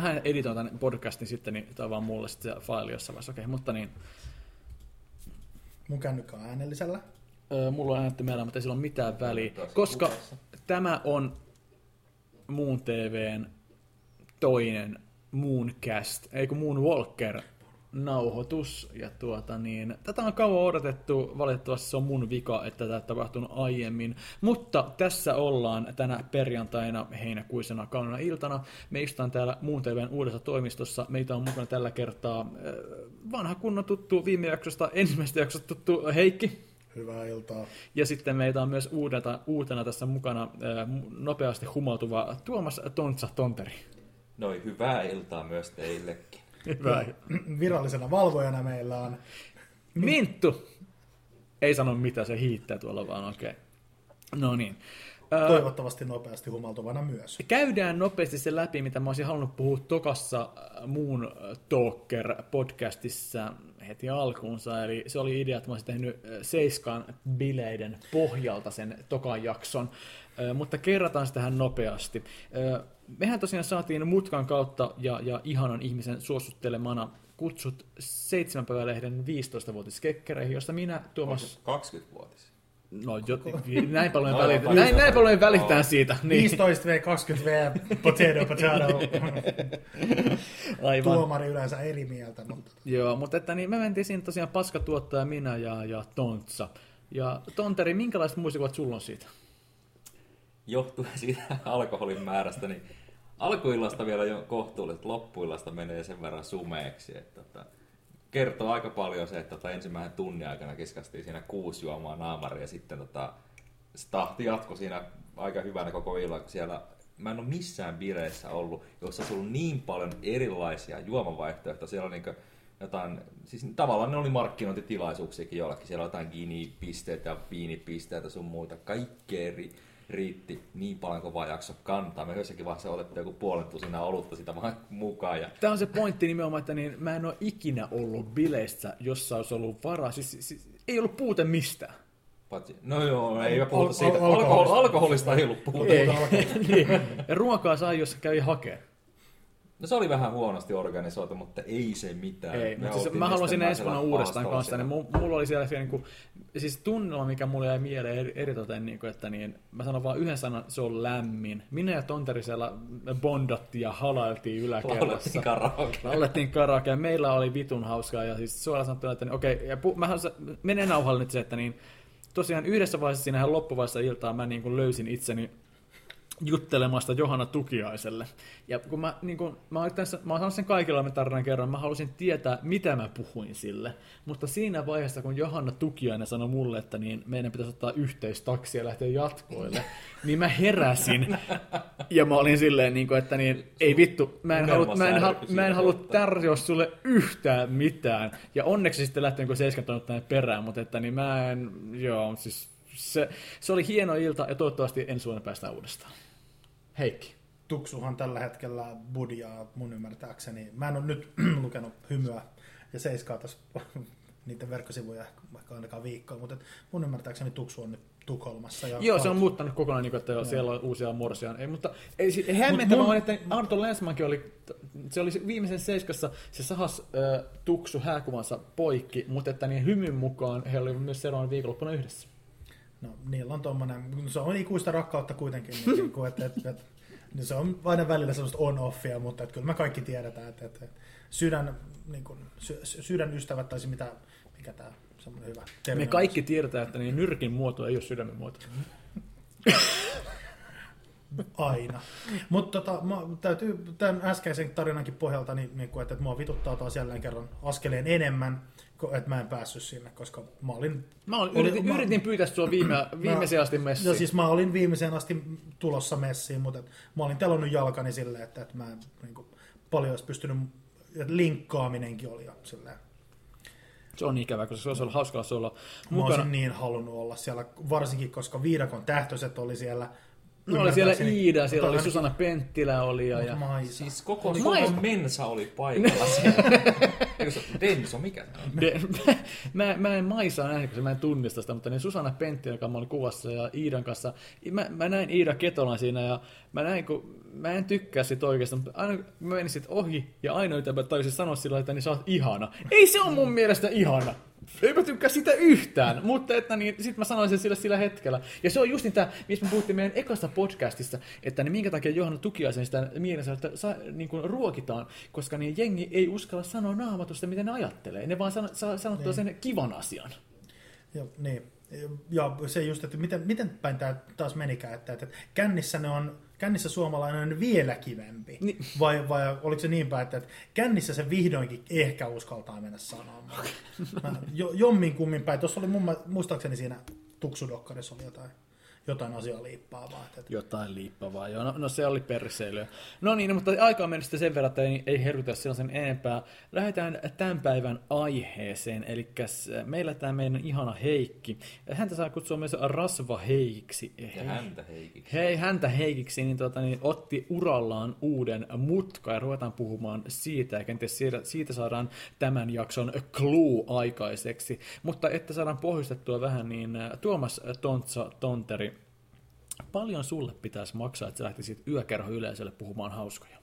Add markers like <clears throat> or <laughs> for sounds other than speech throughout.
mähän editoin tämän podcastin sitten, niin tämä on vaan mulle sitten se faili jossain vaiheessa. Okei, mutta niin. Mun kännykkä on äänellisellä. Öö, mulla on äänetty meillä, mutta ei sillä ole mitään väliä, koska tämä on Muun TVn toinen Mooncast, ei kun Moonwalker nauhoitus. Ja tuota, niin, tätä on kauan odotettu, valitettavasti se on mun vika, että tätä tapahtunut aiemmin. Mutta tässä ollaan tänä perjantaina heinäkuisena kaunina iltana. Me istutaan täällä Muun TVn uudessa toimistossa. Meitä on mukana tällä kertaa äh, vanha kunnon tuttu viime jaksosta, ensimmäisestä jaksosta tuttu Heikki. Hyvää iltaa. Ja sitten meitä on myös uudeta, uutena tässä mukana ää, nopeasti humautuva Tuomas Tontsa Tonteri. Noin, hyvää iltaa myös teillekin. Hyvä. Virallisena valvojana meillä on Minttu! Ei sano mitä, se hiittää tuolla vaan, okei. Okay. No niin. Toivottavasti nopeasti humaltuvana myös. Käydään nopeasti se läpi, mitä mä olisin halunnut puhua tokassa muun Talker-podcastissa heti alkuunsa. Eli se oli idea, että mä olisin tehnyt Seiskan bileiden pohjalta sen tokan jakson. Mutta kerrataan sitä tähän nopeasti. Mehän tosiaan saatiin Mutkan kautta ja, ja ihanan ihmisen suosittelemana kutsut seitsemän päivälehden 15-vuotiskekkereihin, josta minä, Tuomas... 20-vuotis. No, jo, näin paljon, No, välit, näin, näin paljon välitään siitä. Niin. 15V, 20V, potato, potato. Aivan. Tuomari yleensä eri mieltä, mutta Joo, mutta että niin me mentiin siinä tosiaan paskatuottaja, minä ja, ja Tontsa. Ja Tonteri, minkälaiset muistikuvat sulla on siitä? Johtuen siitä alkoholin määrästä, niin alkuillasta vielä jo kohtuulliset, loppuillasta menee sen verran sumeeksi, että tota, kertoo aika paljon se, että tota, ensimmäisen tunnin aikana kiskastiin siinä kuusi juomaa naamaria ja sitten tota, se tahti jatkoi siinä aika hyvänä koko illan, siellä mä en ole missään bileissä ollut, jossa ollut niin paljon erilaisia juomavaihtoehtoja. Siellä on niin jotain, siis tavallaan ne oli markkinointitilaisuuksiakin jollakin. Siellä on jotain gini-pisteitä ja viinipisteitä sun muita. Kaikkea eri, riitti niin paljon kuin vaan jakso kantaa. Me jossakin vaiheessa otettiin joku puolen tusina olutta sitä vaan mukaan. Ja Tämä on se pointti nimenomaan, että niin, mä en ole ikinä ollut bileissä, jossa olisi ollut varaa. Siis, siis ei ollut puute mistään. Paitsi, no joo, ei me puhuta siitä. al- Alkohol, alkoholista. alkoholista ei ollut puhuta. Ei. <laughs> niin. Ja ruokaa sai, jos kävi hakee. No se oli vähän huonosti organisoitu, mutta ei se mitään. Ei, Me mutta siis mä haluan sinne ensi vuonna uudestaan kanssa. Niin mulla oli siellä siellä niinku, siis tunnelma, mikä mulle jäi mieleen eri, eritoten, niinku, että niin, mä sanon vaan yhden sanan, se on lämmin. Minä ja Tonteri siellä bondattiin ja halailtiin yläkerrassa. Laulettiin karaoke. Laulettiin karaoke ja meillä oli vitun hauskaa ja siis suoraan sanottuna, että niin, okei, ja pu, mä haluan, menee nauhalle nyt se, että niin, tosiaan yhdessä vaiheessa siinä loppuvaiheessa iltaa mä niin kuin löysin itseni juttelemasta Johanna Tukiaiselle. Ja kun mä, niin kun, mä, olin tässä, mä sanonut sen kaikilla me tarinan kerran, mä halusin tietää, mitä mä puhuin sille. Mutta siinä vaiheessa, kun Johanna Tukiainen sanoi mulle, että niin meidän pitäisi ottaa yhteistaksi ja lähteä jatkoille, niin mä heräsin. Ja mä olin silleen, niin kuin, että niin, ei vittu, mä en, halua, mä en, särky mä en halua tarjoa sulle yhtään mitään. Ja onneksi sitten lähti niin seiskan tonne tänne perään, mutta että niin mä en, joo, siis se, se oli hieno ilta ja toivottavasti ensi vuonna päästään uudestaan. Heikki. Tuksuhan tällä hetkellä budjaa mun ymmärtääkseni. Mä en ole nyt <clears throat> lukenut hymyä ja seiskaa tässä <laughs> niiden verkkosivuja vaikka ainakaan viikkoa, mutta mun ymmärtääkseni Tuksu on nyt Tukholmassa. Ja Joo, se on muuttanut kokonaan, niin kuin, että joo, siellä on uusia morsia. Ei, mutta ei, hämmentävää mun- on, että Arto Lensmankin oli, se oli viimeisen seiskassa, se sahas äh, tuksu hääkuvansa poikki, mutta että niin hymyn mukaan he olivat myös seuraavan viikonloppuna yhdessä. No, niillä on tommonen, se on ikuista rakkautta kuitenkin, niin, niin kuin, että, että, että, niin se on aina välillä sellaista on-offia, mutta että kyllä me kaikki tiedetään, että, että sydän, niin kuin, sy, sydän ystävät tai se mitä, mikä tämä semmoinen hyvä termi Me on. kaikki tiedetään, että niin nyrkin muoto ei ole sydämen muoto. Aina. Mutta tota, mä, täytyy tämän äskeisen tarinankin pohjalta, niin, niin kuin, että, että mua vituttaa taas jälleen kerran askeleen enemmän, että mä en päässyt sinne, koska mä olin... Mä olin, Oli- yritin, mä- yritin pyytää sua viime, viimeiseen asti messiin. Joo, siis mä olin viimeiseen asti tulossa messiin, mutta et, mä olin telonnut jalkani silleen, että, että mä en niin kuin, paljon olisi pystynyt, linkkaaminenkin oli jo silleen. Se on ikävä, koska se olisi ollut hauskaa se olla Mä mukana. olisin niin halunnut olla siellä, varsinkin koska viidakon tähtöiset oli siellä. No, oli siellä Iida, siellä oli ainakin- Susanna Penttilä oli ja, ja Maisa. Siis koko Suomen mensa oli paikalla <laughs> siellä. Denso, mikä se on? De, <laughs> mä, mä en Maisaa nähnyt, koska mä en tunnista sitä, mutta niin Susanna Pentti, joka mä olin kuvassa ja Iidan kanssa, mä, mä näin Iida Ketolan siinä ja mä näin, kun mä en tykkää sit oikeastaan, mutta aina mä menin sit ohi ja ainoa, mitä mä taisin sanoa sillä että niin sä oot ihana. Ei se on mun mielestä ihana. Ei mä tykkää sitä yhtään, mutta että niin, sit mä sanoin sen sillä, sillä hetkellä. Ja se on just niin tää, mistä me puhuttiin meidän ekasta podcastista, että niin minkä takia Johanna Tukiaisen sitä mielensä, että sa, niin kuin ruokitaan, koska niin jengi ei uskalla sanoa naamatusta, miten ne ajattelee. Ne vaan sano, saa sanottua niin. sen kivan asian. Ja, niin. Ja se just, että miten, miten päin tämä taas menikään, että, että kännissä ne on kännissä suomalainen on vielä kivempi? Niin. Vai, vai oliko se niin päin, että, kännissä se vihdoinkin ehkä uskaltaa mennä sanomaan? jo, jommin kummin päin. Tuossa oli mun, muistaakseni siinä tuksudokkarissa oli jotain jotain asiaa liippaavaa. Että... Jotain liippaavaa, joo. No, no se oli perseilyä. No niin, no, mutta aika on mennyt sitten sen verran, että ei, ei herrytä sellaisen enempää. Lähdetään tämän päivän aiheeseen, eli meillä tämä meidän ihana Heikki. Häntä saa kutsua myös Rasva Heikiksi. Ja häntä Heikiksi. Hei, häntä Heikiksi, niin, tuota, niin otti urallaan uuden mutka ja ruvetaan puhumaan siitä, ja kenties siitä, siitä saadaan tämän jakson clue aikaiseksi. Mutta että saadaan pohjustettua vähän, niin Tuomas Tontsa Tonteri, paljon sulle pitäisi maksaa, että sä lähtisit yökerho yleisölle puhumaan hauskoja?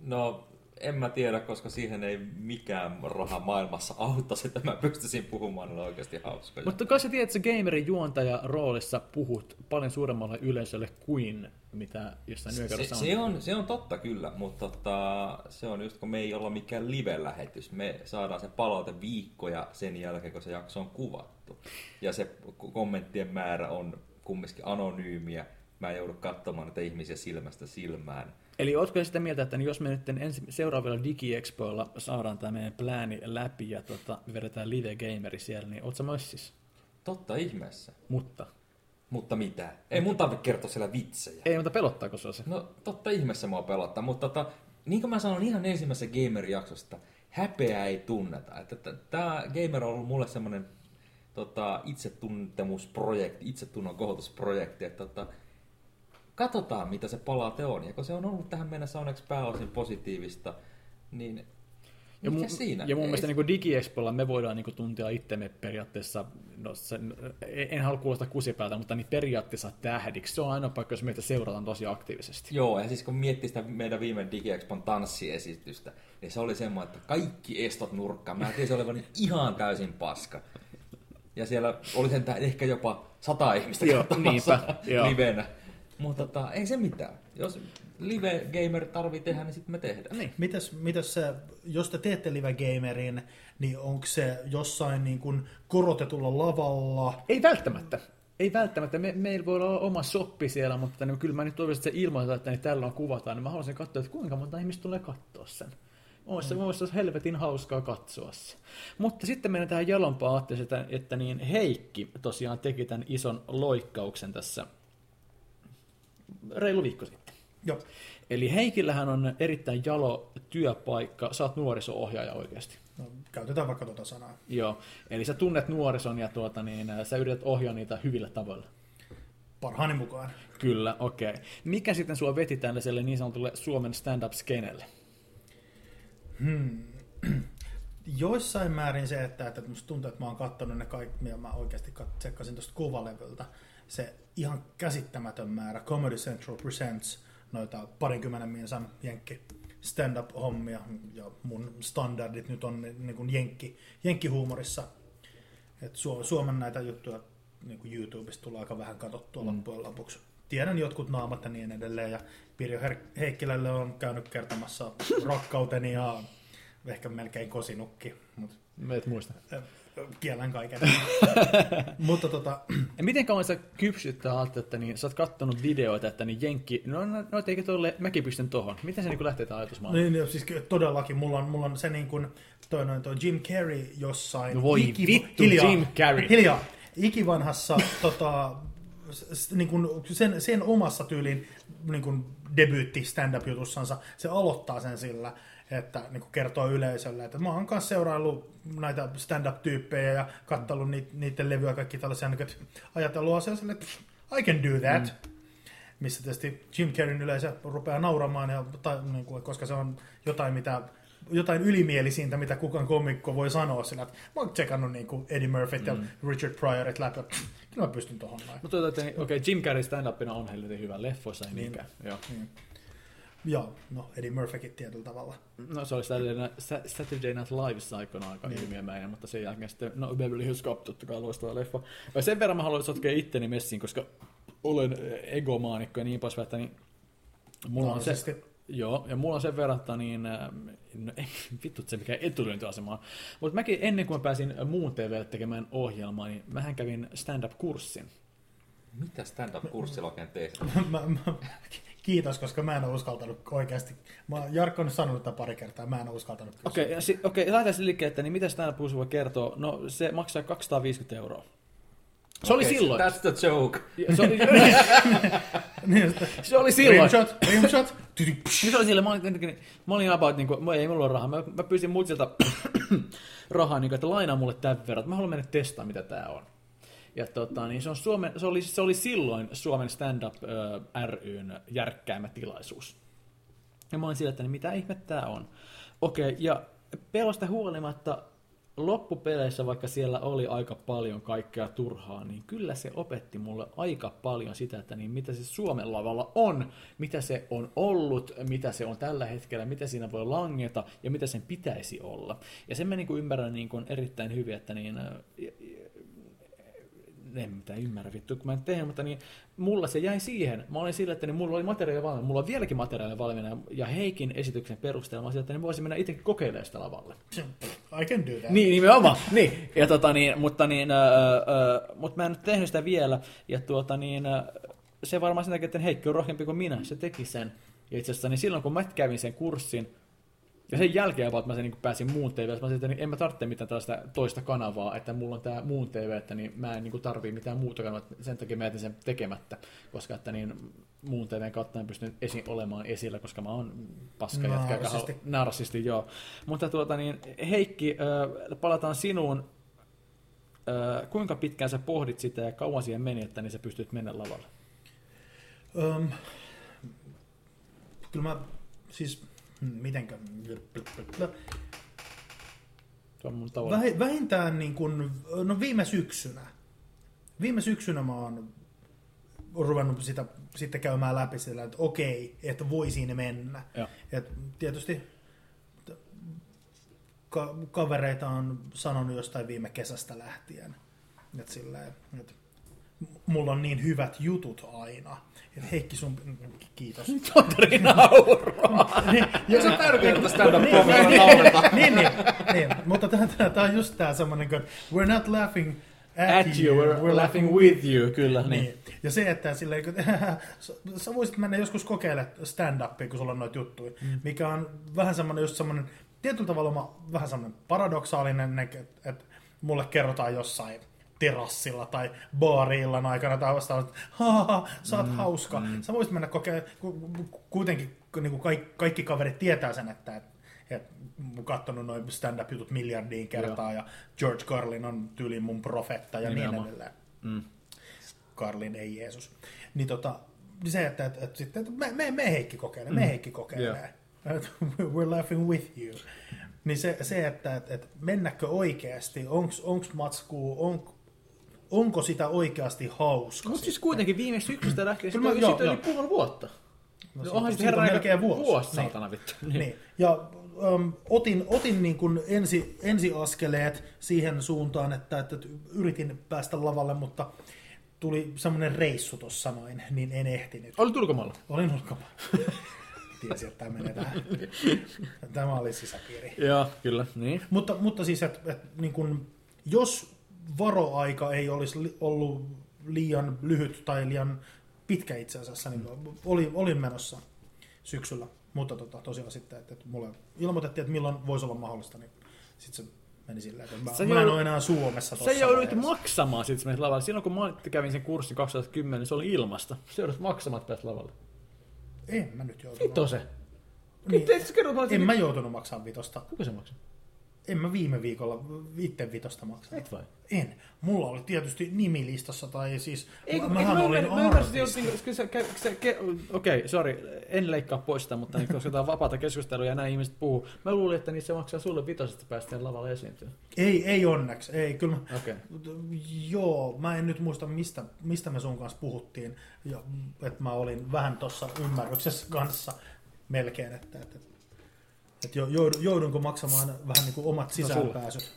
No, en mä tiedä, koska siihen ei mikään raha maailmassa auttaisi, että mä pystyisin puhumaan oikeasti hauskoja. Mutta kai sä tiedät, että gamerin juontaja roolissa puhut paljon suuremmalle yleisölle kuin mitä jossain yökerrossa on. Se on, se on totta kyllä, mutta tota, se on just kun me ei olla mikään live-lähetys. Me saadaan se palaute viikkoja sen jälkeen, kun se jakso on kuvattu. Ja se kommenttien määrä on kumminkin anonyymiä. Mä en joudu katsomaan näitä ihmisiä silmästä silmään. Eli ootko sitä mieltä, että jos me nyt ensi, seuraavilla DigiExpoilla saadaan tämä meidän plääni läpi ja tota, vedetään live gameri siellä, niin ootko mössis? Totta ihmeessä. Mutta? Mutta mitä? Ei mun tarvitse kertoa siellä vitsejä. Ei, mutta pelottaako se? No totta ihmeessä mua pelottaa, mutta tota, niin kuin mä sanoin ihan ensimmäisessä Gamer-jaksosta, häpeää ei tunneta. Että tämä Gamer on ollut mulle semmoinen tota, itsetuntemusprojekti, itsetunnon kohotusprojekti, että tota, katsotaan mitä se palaute on. Ja kun se on ollut tähän mennessä onneksi pääosin positiivista, niin ja, mu- siinä? ja mun Ei. mielestä niin DigiExpolla me voidaan niin tuntia itsemme periaatteessa, no sen, en halua kuulostaa kusipäältä, mutta niin periaatteessa tähdiksi. Se on ainoa paikka, jos meitä seurataan tosi aktiivisesti. Joo, ja siis kun miettii sitä meidän viime DigiExpon tanssiesitystä, niin se oli semmoinen, että kaikki estot nurkkaan. Mä tiesin olevan ihan täysin paska. Ja siellä oli sen ehkä jopa sata ihmistä joo, niinpä, livenä. Mutta tota, ei se mitään. Jos live gamer tarvii tehdä, niin sitten me tehdään. Niin. Mitäs, mitäs se, jos te teette live gamerin, niin onko se jossain niin kuin korotetulla lavalla? Ei välttämättä. Ei välttämättä. Me, meillä voi olla oma soppi siellä, mutta niin kyllä mä nyt toivoisin, että se ilmoitetaan, että niin tällä on kuvataan, niin mä haluaisin katsoa, että kuinka monta ihmistä tulee katsoa sen. Olisi mm. se helvetin hauskaa katsoa se. Mutta sitten mennään tähän jalompaan että, että niin Heikki tosiaan teki tämän ison loikkauksen tässä reilu viikko sitten. Joo. Eli Heikillähän on erittäin jalo työpaikka, sä oot nuoriso-ohjaaja oikeasti. No, käytetään vaikka tuota sanaa. Joo, eli sä tunnet nuorison ja tuota, niin, sä yrität ohjaa niitä hyvillä tavoilla. Parhaani mukaan. Kyllä, okei. Okay. Mikä sitten sua veti tällaiselle niin sanotulle Suomen stand-up-skenelle? Hmm. <clears throat> Joissain määrin se, että, että musta tuntuu, että mä oon katsonut ne kaikki, ja mä oikeasti tsekkasin tuosta kuvalevyltä, se ihan käsittämätön määrä Comedy Central Presents noita parinkymmenen miinsan jenkki stand-up-hommia, ja mun standardit nyt on niin kuin jenkki, jenkkihuumorissa. Et Su- Suomen näitä juttuja niin kuin YouTubesta tulee aika vähän katsottua mm. loppujen lopuksi. Tiedän jotkut naamat ja niin edelleen, ja Pirjo Heikkilälle on käynyt kertomassa rakkauteni ja ehkä melkein kosinukki. Mutta, Mä et muista. Kiellän kaiken. <laughs> Mutta tota... Ja miten kauan sä kypsyttää alt, että niin, sä oot kattonut videoita, että niin Jenkki, no, no, no eikö tolle, mäkin pystyn tohon. Miten se niin lähtee tämä ajatusmaailma? Niin, niin, siis todellakin, mulla on, mulla on se niin kuin, toi, noin, toi Jim Carrey jossain... No voi iki, vittu hiljaa, Jim Carrey. Hiljaa. Ikivanhassa <laughs> tota, niin kuin sen, sen omassa tyylin niin kuin debyytti stand-up-jutussansa, se aloittaa sen sillä, että niin kuin kertoo yleisölle, että mä oon kanssa seuraillut näitä stand-up-tyyppejä ja katsellut niitä, niiden levyjä kaikki tällaisia niin ajatellut asiaa että I can do that. Mm. Missä tietysti Jim Carreyn yleisö rupeaa nauramaan, ja, tai, niin kuin, koska se on jotain, mitä jotain ylimielisintä, mitä kukaan komikko voi sanoa sillä, että mä oon tsekannut niin kuin Eddie Murphyt mm. ja Richard Pryorit läpi, <tsk> kyllä mä pystyn tohon näin. Mutta tuota, okei, okay, Jim Carrey stand-upina on helvetin hyvä, leffoissa ei niin. niinkään. Joo. Niin. Joo, no Eddie Murphykin tietyllä tavalla. No se oli Saturday, Saturday Night Live aikana aika niin. ilmiömäinen, mutta sen jälkeen sitten, no Beverly Hills Cop totta kai loistava leffa. Ja sen verran mä haluan sotkea itteni messiin, koska olen egomaanikko ja niin poispäin, niin mulla on se, Joo, ja mulla on sen verran, että niin, äh, no ei vittu se mikä etulyöntiasemaa, mutta mäkin ennen kuin mä pääsin muun TV tekemään ohjelmaa, niin mähän kävin stand-up-kurssin. Mitä stand-up-kurssilla oikein teet? <laughs> kiitos, koska mä en ole uskaltanut oikeasti. Mä, Jarkko on sanonut tätä pari kertaa, mä en ole uskaltanut Okei, okay, si- okay, lähdetään liikkeelle, että niin mitä stand-up voi kertoa? No se maksaa 250 euroa. Se okay, oli silloin. That's the joke. Se oli, <laughs> se oli silloin. Rimshot, rimshot. se oli silloin, mä olin, mä olin about, niin kuin, ei mulla ole rahaa. Mä, mä pyysin muutsilta <clears throat> rahaa, niin kuin, että lainaa mulle tämän verran. Mä haluan mennä testaamaan, mitä tää on. Ja tota, niin se, on Suomen, se, oli, se oli silloin Suomen Stand Up äh, ryn järkkäämä tilaisuus. Ja mä olin sillä, että niin mitä ihmettä tää on. Okei, okay, ja pelosta huolimatta loppupeleissä, vaikka siellä oli aika paljon kaikkea turhaa, niin kyllä se opetti mulle aika paljon sitä, että niin mitä se Suomen lavalla on, mitä se on ollut, mitä se on tällä hetkellä, mitä siinä voi langeta ja mitä sen pitäisi olla. Ja sen mä niin kuin ymmärrän niin kuin erittäin hyvin, että niin, en mitään ymmärrä vittu, kun mä en tehnyt, mutta niin mulla se jäi siihen. Mä olin sillä, että niin mulla oli materiaalia valmiina, mulla on vieläkin materiaalia valmiina, ja Heikin esityksen perusteella mä että niin voisin mennä itsekin kokeilemaan sitä lavalle. I can do that. Niin, nimenomaan. niin. Ja tota, niin, mutta, niin, äh, äh, mutta mä en nyt tehnyt sitä vielä, ja tuota, niin, äh, se varmaan sen takia, että Heikki on rohkeampi kuin minä, se teki sen. Ja itse asiassa niin silloin, kun mä kävin sen kurssin, ja sen jälkeen että mä sen niin pääsin muun TV, mä sanoin, että en mä tarvitse mitään tällaista toista kanavaa, että mulla on tämä muun TV, että niin mä en niin tarvii mitään muuta kanavaa, sen takia mä jätin sen tekemättä, koska että niin muun TVn kautta en pystynyt esi- olemaan esillä, koska mä oon paska jätkä, narsisti. narsisti, joo. Mutta tuota niin, Heikki, äh, palataan sinuun. Äh, kuinka pitkään sä pohdit sitä ja kauan siihen meni, että niin sä pystyt mennä lavalle? Um, kyllä mä siis mitenkö... Se on mun Vähintään niin kuin, no viime syksynä. Viime syksynä mä oon ruvennut sitä sitten käymään läpi sillä, että okei, että voi siinä mennä. Et tietysti ka- kavereita on sanonut jostain viime kesästä lähtien. Että sillä, että mulla on niin hyvät jutut aina. Et Heikki sun... Kiitos. <laughs> Tonteri nauraa. niin, se on tärkeää stand-up niin, naurata. <laughs> niin, niin, niin, mutta tämä on just tämä semmoinen, että we're not laughing at, at you, we're, we're laughing with you, kyllä. Niin. niin. Ja se, että silleen, kun, <laughs> sä voisit mennä joskus kokeilemaan stand-upia, kun sulla on noita juttuja, mm. mikä on vähän semmoinen just semmoinen, tietyllä tavalla vähän semmoinen paradoksaalinen, että, että mulle kerrotaan jossain terassilla tai baariillan aikana tai vastaan, että ha, sä oot mm, hauska. Mm. Sä voisit mennä kokeilemaan, kuitenkin niin kuin kaikki, kaikki kaverit tietää sen, että, että katsonut noin stand-up-jutut miljardiin kertaa Joo. ja George Carlin on tyyli mun profetta ja Nimenomaan. niin edelleen. Mm. Carlin ei Jeesus. Niin tota, se, että, että, että, sitten, että me, me, me Heikki kokeilee, mm. me Heikki kokeilee. Yeah. <laughs> We're laughing with you. Niin se, se että, että, että mennäkö oikeasti, onko matskuu, on, onko sitä oikeasti hauska? Mutta siis kuitenkin viime syksystä lähtien sitten on joo, yli puoli vuotta. No, no onhan sitten herran melkein vuosi. Vuosi, niin. saatana vittu. Niin. niin. Ja um, otin, otin niin kuin ensi, ensiaskeleet siihen suuntaan, että, että yritin päästä lavalle, mutta tuli semmoinen reissu tuossa noin, niin en ehtinyt. Olit ulkomailla? Olin ulkomailla. <laughs> Tiesin, että tämä menee tähän. Tämä oli sisäpiiri. Joo, kyllä. Niin. Mutta, mutta siis, että, että niin kuin, jos varoaika ei olisi ollut liian lyhyt tai liian pitkä itse asiassa, niin oli, olin menossa syksyllä. Mutta tota, tosiaan sitten, että, että mulle ilmoitettiin, että milloin voisi olla mahdollista, niin sitten se meni silleen, että mä, mä en ole enää Suomessa Se joudut maksamaan sitten menet lavalle. Silloin kun mä kävin sen kurssin 2010, niin se oli ilmasta. Se joudut maksamaan, että lavalle. En mä nyt joutunut. Vito se. Niin. En mä joutunut maksamaan vitosta. Kuka se maksaa? En mä viime viikolla itse vitosta maksanut. Et vai? En. Mulla oli tietysti nimilistassa, tai siis Ei, kun- mähän mä olin mä artisti. ke, okei, sorry, en leikkaa pois sitä, mutta niin, koska tämä on vapaata keskustelua ja näin ihmiset puhuu, mä luulin, että se maksaa sulle vitosesta päästä lavalle esiintyä. Ei, ei onneksi. Ei, kyllä mä, Okei. Joo, mä en nyt muista, mistä, mistä me sun kanssa puhuttiin. Ja, että mä olin vähän tuossa ymmärryksessä kanssa melkein, että, että, että jo- joudun, joudunko maksamaan vähän niin kuin omat sulle. sisäänpääsyt.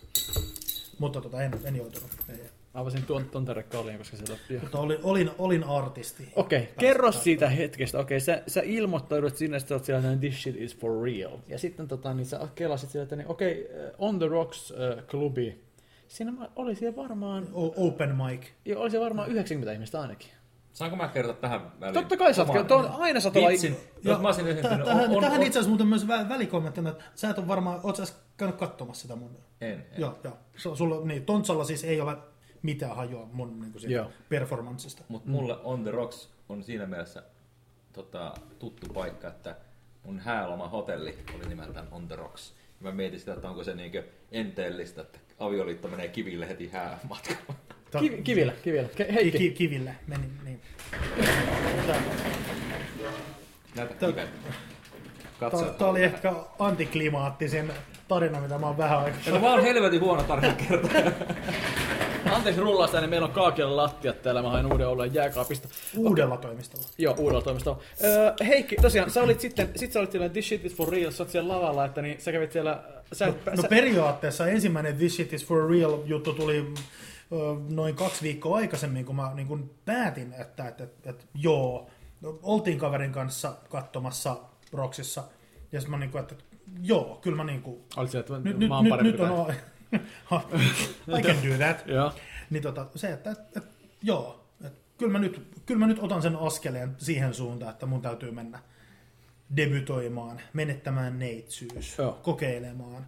Mutta tota, en, en joutunut. Ei. Avasin tuon, tarkkaoliin, koska se loppui. Mutta olin, olin, olin artisti. Okei, kerro siitä hetkestä. Okei, sä, sä ilmoittaudut sinne, että oot siellä, että this shit is for real. Ja sitten tota, niin sä kelasit sieltä, niin okei, äh, On the Rocks äh, klubi. Siinä oli siellä varmaan, O- Open mic. jo, oli siellä varmaan 90 ihmistä ainakin. Saanko mä kertoa tähän väliin? Totta kai saat, tuon aina saat olla... Vitsin, jos mä olisin tähän, on, on, tähän on, itse asiassa muuten myös vä- välikommenttina, että sä et ole varmaan, oot sä edes käynyt katsomassa sitä mun... en, en. Joo, joo. Su- Sulla, niin, Tontsalla siis ei ole mitään hajua mun niin kuin performanssista. Mutta mulle On The Rocks on siinä mielessä tota, tuttu paikka, että mun hääloma hotelli oli nimeltään On The Rocks. Ja mä mietin sitä, että onko se niinkö enteellistä, että avioliitto menee kiville heti häämatkalla. Kivi, kivillä, kivillä. Ke- Ki- Heikki. ki- kiville meni, niin. Tää, Katso. tää oli ehkä antiklimaattisin tarina, mitä mä oon vähän aikaa. No mä oon helvetin huono tarina kertoa. Anteeksi rullasta, niin meillä on kaakilla lattiat täällä. Mä hain uuden oluen jääkaapista. Uudella toimistolla. Joo, uudella toimistolla. Öö, Heikki, tosiaan, sä olit sitten, sit sä olit siellä This Shit is for real, sä oot siellä lavalla, että niin sä kävit siellä... Sä, No, et- no sä, periaatteessa ensimmäinen This Shit is for real juttu tuli noin kaksi viikkoa aikaisemmin, kun mä niin kun päätin, että, että, että, että joo, oltiin kaverin kanssa katsomassa Roksissa, ja sitten mä niin kuin, että joo, kyllä mä niin kuin, olit siellä, että nyt, nyt, nyt, nyt on, <laughs> I can do that. <laughs> Joo. Niin tota, se, että, että, että joo, että kyllä, mä nyt, kyllä mä nyt otan sen askeleen siihen suuntaan, että mun täytyy mennä debytoimaan, menettämään neitsyys, Joo. kokeilemaan,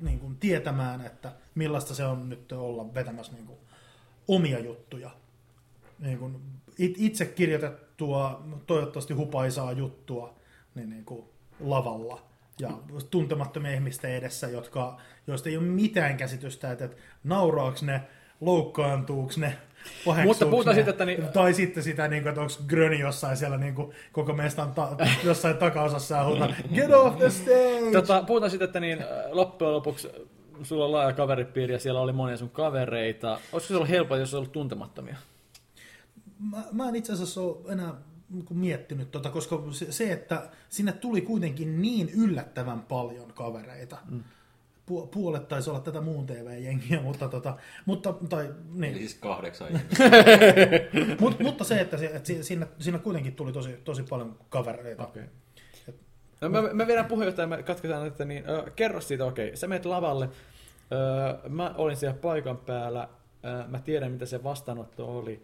niin kuin, tietämään, että millaista se on nyt olla vetämässä niin kuin, omia juttuja. Niin kuin, it, itse kirjoitettua, toivottavasti hupaisaa juttua niin, niin kuin, lavalla ja tuntemattomia ihmisten edessä, jotka, joista ei ole mitään käsitystä, että, että nauraaks ne, loukkaantuuks ne, Mutta puhutaan siitä, että niin- tai sitten sitä, niin kuin, että onko Gröni jossain siellä niin kuin, koko mestan ta- jossain takaosassa ja huutaa, get off the stage! Tota, puhutaan siitä, että niin, äh, loppujen lopuksi sulla on laaja kaveripiiri ja siellä oli monia sun kavereita. Olisiko se ollut helppoa, jos olisi ollut tuntemattomia? Mä, mä en itse asiassa ole enää niin miettinyt tota, koska se, se, että sinne tuli kuitenkin niin yllättävän paljon kavereita. Mm. Pu- puolet taisi olla tätä muun TV-jengiä, mutta, tota, mutta, tai, Eli niin, siis kahdeksan. <laughs> Mut, mutta se, että, se, että si- sinne, sinne kuitenkin tuli tosi, tosi paljon kavereita. Okei. No, mä, mä vedän puheenjohtajan, me katketaan, että niin, ö, kerro siitä, okei, sä menet lavalle, ö, mä olin siellä paikan päällä, ö, mä tiedän mitä se vastaanotto oli,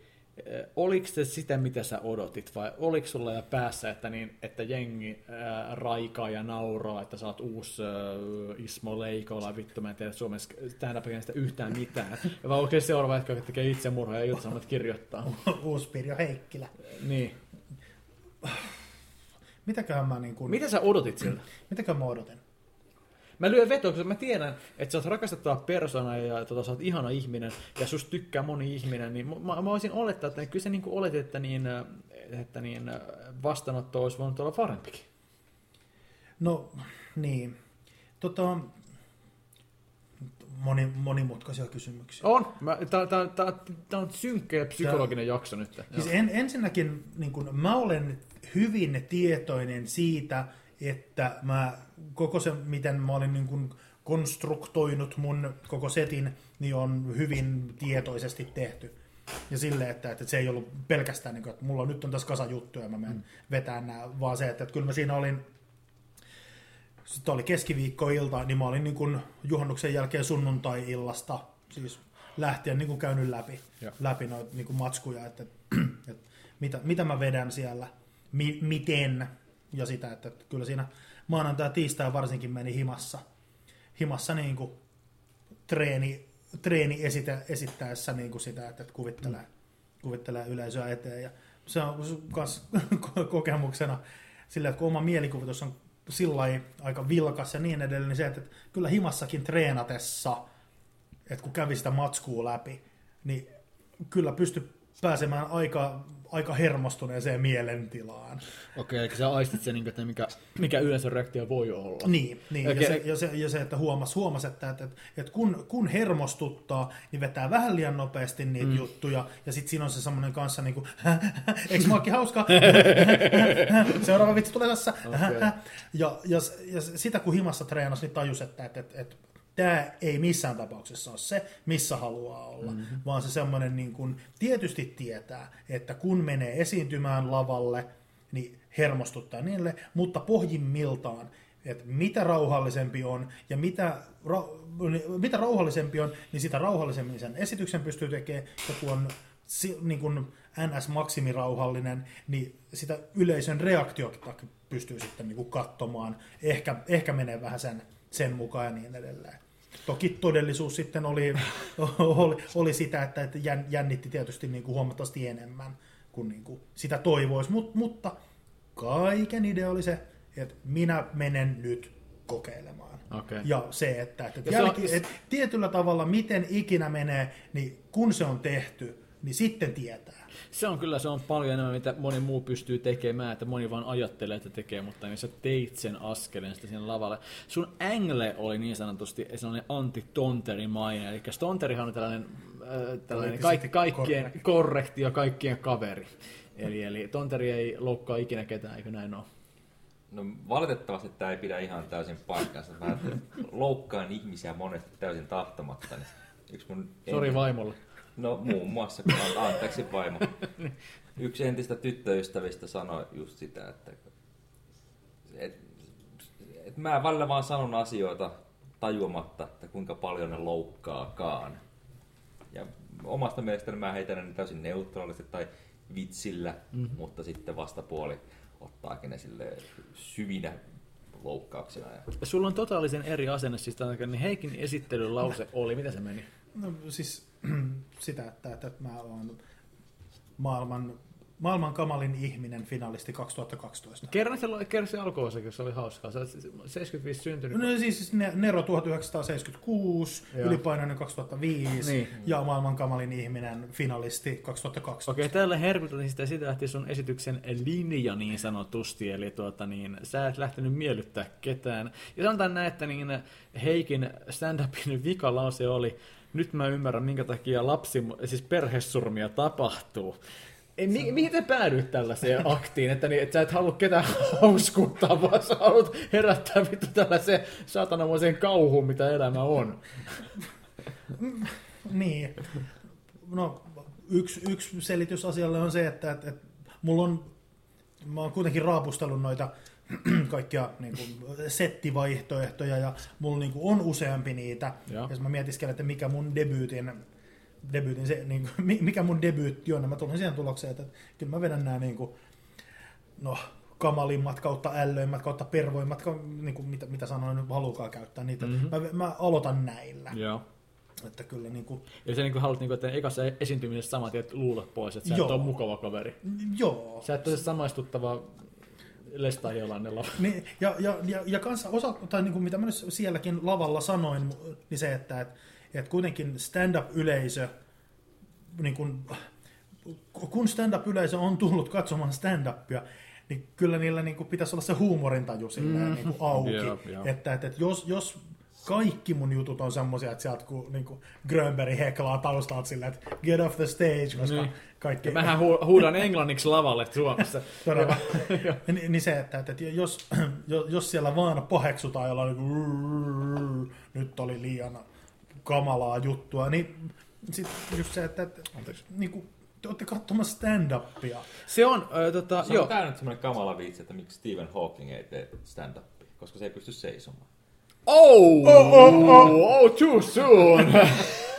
oliko se sitä, mitä sä odotit, vai oliko sulla jo päässä, että, niin, että jengi ää, raikaa ja nauraa, että sä oot uusi äh, Ismo Leikola, vittu, mä en tiedä Suomessa stand sitä yhtään mitään, ja vai oikein seuraava, jotka tekee itsemurhaa ja ilta kirjoittaa. Uusi Pirjo Heikkilä. Niin. Mitäköhän mä, niin kuin, Mitä sä odotit siltä? mitäköhän mä odotin? Mä lyön vetoa, koska mä tiedän, että sä oot rakastettava persona ja tota, sä oot ihana ihminen ja susta tykkää moni ihminen, niin mä, mä voisin olettaa, että kyllä sä niin oletit, että, niin, että niin, vastaanotto olisi voinut olla parempikin. No, niin. Tota, moni, monimutkaisia kysymyksiä. On. Mä, tää, tää, tää, tää on synkkä ja psykologinen jakso nyt. Siis en, ensinnäkin niin kun, mä olen hyvin tietoinen siitä, että mä koko se, miten mä olin niin kun, konstruktoinut mun koko setin, niin on hyvin tietoisesti tehty. Ja silleen, että, että se ei ollut pelkästään, niin kun, että mulla nyt on tässä kasa juttuja ja mä menen mm. vetään nämä, vaan se, että, että kyllä mä siinä olin, sitten oli keskiviikkoilta, niin mä olin niin kuin juhannuksen jälkeen sunnuntai-illasta, siis lähtien niin kuin käynyt läpi, Joo. läpi noita niin kuin matskuja, että, että mitä, mitä mä vedän siellä, mi, miten, ja sitä, että, että kyllä siinä maanantai ja tiistai varsinkin meni himassa, himassa niin kuin treeni, treeni esitä, esittäessä niin kuin sitä, että kuvittelee, kuvittelee yleisöä eteen, ja se on myös <laughs> kokemuksena sillä, että kun oma mielikuvitus on sillä aika vilkas ja niin edelleen, niin se, että kyllä himassakin treenatessa, että kun kävi sitä matskua läpi, niin kyllä pysty pääsemään aika, aika hermostuneeseen mielentilaan. Okei, eli sä aistit sen, että mikä, mikä yleensä reaktio voi olla. Niin, niin. Okay. Ja, se, ja, se, ja se, että huomas, huomas että, että, että, kun, kun hermostuttaa, niin vetää vähän liian nopeasti niitä mm. juttuja, ja sitten siinä on se semmoinen kanssa <laughs> niin kuin, eikö mä hauskaa? <laughs> Seuraava vitsi tulee tässä. Okay. ja, ja, ja, sitä kun himassa treenasi, niin tajus, että, että, että, että tämä ei missään tapauksessa ole se, missä haluaa olla, mm-hmm. vaan se semmoinen niin kuin, tietysti tietää, että kun menee esiintymään lavalle, niin hermostuttaa niille, mutta pohjimmiltaan, että mitä rauhallisempi on ja mitä, ra, mitä rauhallisempi on, niin sitä rauhallisemmin sen esityksen pystyy tekemään, ja kun on niin kuin NS-maksimirauhallinen, niin sitä yleisön reaktiota pystyy sitten niin kuin katsomaan. Ehkä, ehkä menee vähän sen, sen mukaan ja niin edelleen. Toki todellisuus sitten oli, <laughs> oli, oli sitä, että, jännitti tietysti niin kuin huomattavasti enemmän kuin, niin kuin sitä toivoisi, Mut, mutta kaiken idea oli se, että minä menen nyt kokeilemaan. Okay. Ja se, että, että, jälki, on... että tietyllä tavalla miten ikinä menee, niin kun se on tehty, niin sitten tietää. Se on kyllä, se on paljon enemmän, mitä moni muu pystyy tekemään, että moni vaan ajattelee, että tekee, mutta niin sä teit sen askeleen sitten sinne lavalle. Sun angle oli niin sanotusti sellainen anti-tonterimainen, eli Stonterihan on tällainen, äh, tällainen kaik, kaikkien korrekti. korrekti ja kaikkien kaveri. Eli, eli tonteri ei loukkaa ikinä ketään, eikö näin ole? No valitettavasti tämä ei pidä ihan täysin paikkansa. Mä loukkaan ihmisiä monesti täysin tahtomatta. Niin yksi mun Sori vaimolle. No muun muassa, anteeksi vaimo. Yksi entistä tyttöystävistä sanoi just sitä, että et, et mä välillä vaan sanon asioita tajuamatta, että kuinka paljon ne loukkaakaan. Ja omasta mielestäni mä heitän ne täysin neutraalisti tai vitsillä, mm-hmm. mutta sitten vastapuoli ottaakin ne sille syvinä loukkauksina. Ja... Sulla on totaalisen eri asenne, siis tämän, niin Heikin esittelylause oli, mitä se meni? No siis <clears throat> sitä, että, että mä oon maailman, maailman kamalin ihminen finalisti 2012. Kerran se, kerran se alkuosakin, se oli hauskaa. Se 75 syntynyt. No siis Nero 1976, Joo. Ylipainoinen 2005 niin. ja maailman kamalin ihminen finalisti 2012. Okei, okay, tällä herkutin sitä, sitä lähti sun esityksen linja niin sanotusti, eli tuota, niin, sä et lähtenyt miellyttää ketään. Ja sanotaan näin, että niin Heikin stand-upin vikalause oli, nyt mä ymmärrän, minkä takia lapsi, siis perhesurmia tapahtuu. Ei, mi- mihin te päädyit tällaiseen <laughs> aktiin, että, niin, että sä et halua ketään <laughs> hauskuttaa, vaan sä haluat herättää vittu tällaiseen saatanamoiseen kauhuun, mitä elämä on. <laughs> niin. No, yksi, yksi selitys asialle on se, että, että, että mulla on, mä oon kuitenkin raapustellut noita <clears throat> kaikkia niin kuin, settivaihtoehtoja ja mulla niin kuin, on useampi niitä. Ja jos mä mietiskelen, että mikä mun debyytin, debyytin se, niin kuin, mikä mun debyytti on, niin mä tulin siihen tulokseen, että kyllä mä vedän nämä niin kuin, no, kamalimmat kautta ällöimmät kautta pervoimmat, niin kuin, mitä, mitä sanoin halukaa käyttää niitä. Mm-hmm. Mä, mä, aloitan näillä. Joo. Että kyllä niin kuin... Ja se niin kuin haluat, niin kuin, että ekassa esiintymisessä samat luulet pois, että sä Joo. et ole mukava kaveri. Joo. Sä et ole se samaistuttava Lestahjolannella. Niin, ja, ja, ja, ja kanssa osa, tai niin kuin mitä mä nyt sielläkin lavalla sanoin, niin se, että et, et kuitenkin stand-up-yleisö, niin kuin, kun stand-up-yleisö on tullut katsomaan stand-upia, niin kyllä niillä niin kuin, pitäisi olla se huumorintaju mm. niin kuin auki. Yeah, yeah. Että, että, että jos, jos kaikki mun jutut on semmosia, että sieltä kun niin kuin Grönberg heklaa taustalta silleen, että get off the stage, koska niin. kaikki... Mähän hu- huudan englanniksi lavalle Suomessa. <laughs> Todella. <laughs> niin, niin se, että, että jos, <clears throat> jos siellä vaan paheksutaan jollain niin nyt oli liian kamalaa juttua, niin sitten just se, että, että niin kuin, te olette katsomassa stand-upia. Se on, äh, tota, se on tämä nyt semmoinen kamala viitsi, että miksi Stephen Hawking ei tee stand-upia, koska se ei pysty seisomaan. Oh, oh, oh, oh, oh too soon.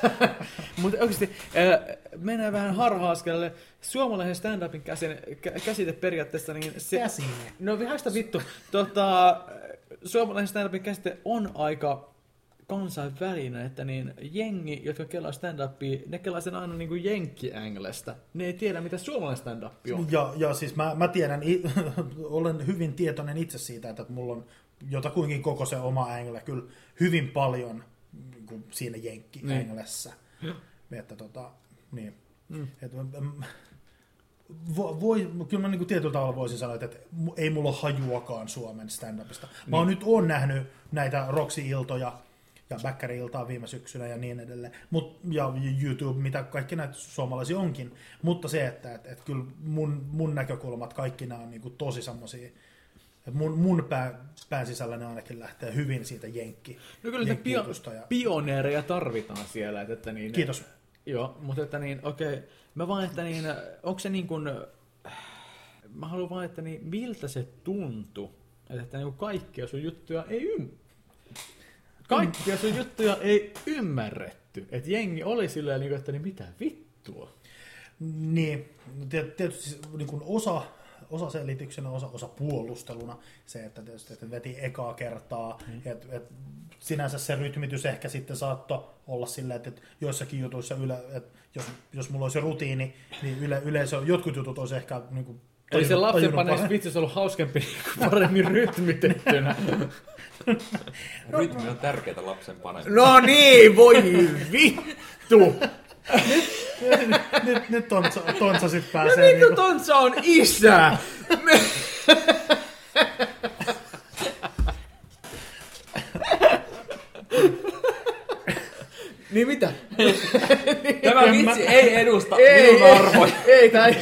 <laughs> Mutta oikeasti äh, mennään vähän harha Suomalaisen stand-upin käsine, käsite periaatteessa... Niin se, Käsine. No vihasta vittu. Tota, suomalaisen stand-upin käsite on aika kansainvälinen, että niin jengi, jotka kelaa stand-upia, ne kelaa sen aina niin kuin jenkki-änglestä. Ne ei tiedä, mitä suomalainen stand-up on. Ja, ja siis mä, mä tiedän, <laughs> olen hyvin tietoinen itse siitä, että mulla on jotakuinkin koko se oma ängle kyllä hyvin paljon niin kuin siinä jenkki-änglessä. Että tota, niin. Mm. Et, mm, vo- voi, kyllä mä niin kuin tietyllä tavalla voisin sanoa, että ei mulla ole hajuakaan Suomen stand-upista. Mä oon nyt on nähnyt näitä Roxy-iltoja ja Bäkkäri-iltaa viime syksynä ja niin edelleen. Mut, ja YouTube, mitä kaikki näitä suomalaisia onkin. Mutta se, että et, et kyllä mun, mun näkökulmat, kaikki nämä on niin kuin tosi semmosia, että mun, mun pää, pään sisällä ne ainakin lähtee hyvin siitä jenkki. No kyllä niitä pio- ja- pioneereja tarvitaan siellä. Että, että niin, Kiitos. Joo, mutta että niin, okei. Mä vaan, että niin, onko se niin kuin, mä haluan vaan, että niin, miltä se tuntui, että, että niin kaikkia sun juttuja ei ym... Kaikkia sun juttuja ei ymmärretty. Että jengi oli silleen, niin kuin, että niin mitä vittua. Niin, tiet- tietysti niin kuin osa, osa selityksenä, osa, osa puolusteluna se, että tietysti että veti ekaa kertaa, mm. että et, sinänsä se rytmitys ehkä sitten saattoi olla silleen, että, että joissakin jutuissa, yle, että jos, jos mulla olisi rytiini, niin yle, yleensä jotkut jutut olisi ehkä niin kuin, Eli se tajunnut- lapsen tajunnut paneessa paremmin. vitsi olisi ollut hauskempi <laughs> paremmin rytmitettynä. <laughs> Rytmi on tärkeää lapsen panemista. No niin, voi vittu! nyt, <laughs> nyt tontsa, tontsa sitten No pääsee. vittu niinku- Tontsa on isä! Me... niin mitä? <laughs> Tämä En vitsi mä- ei edusta Ei, minun ei, arvoja. ei, tää ei.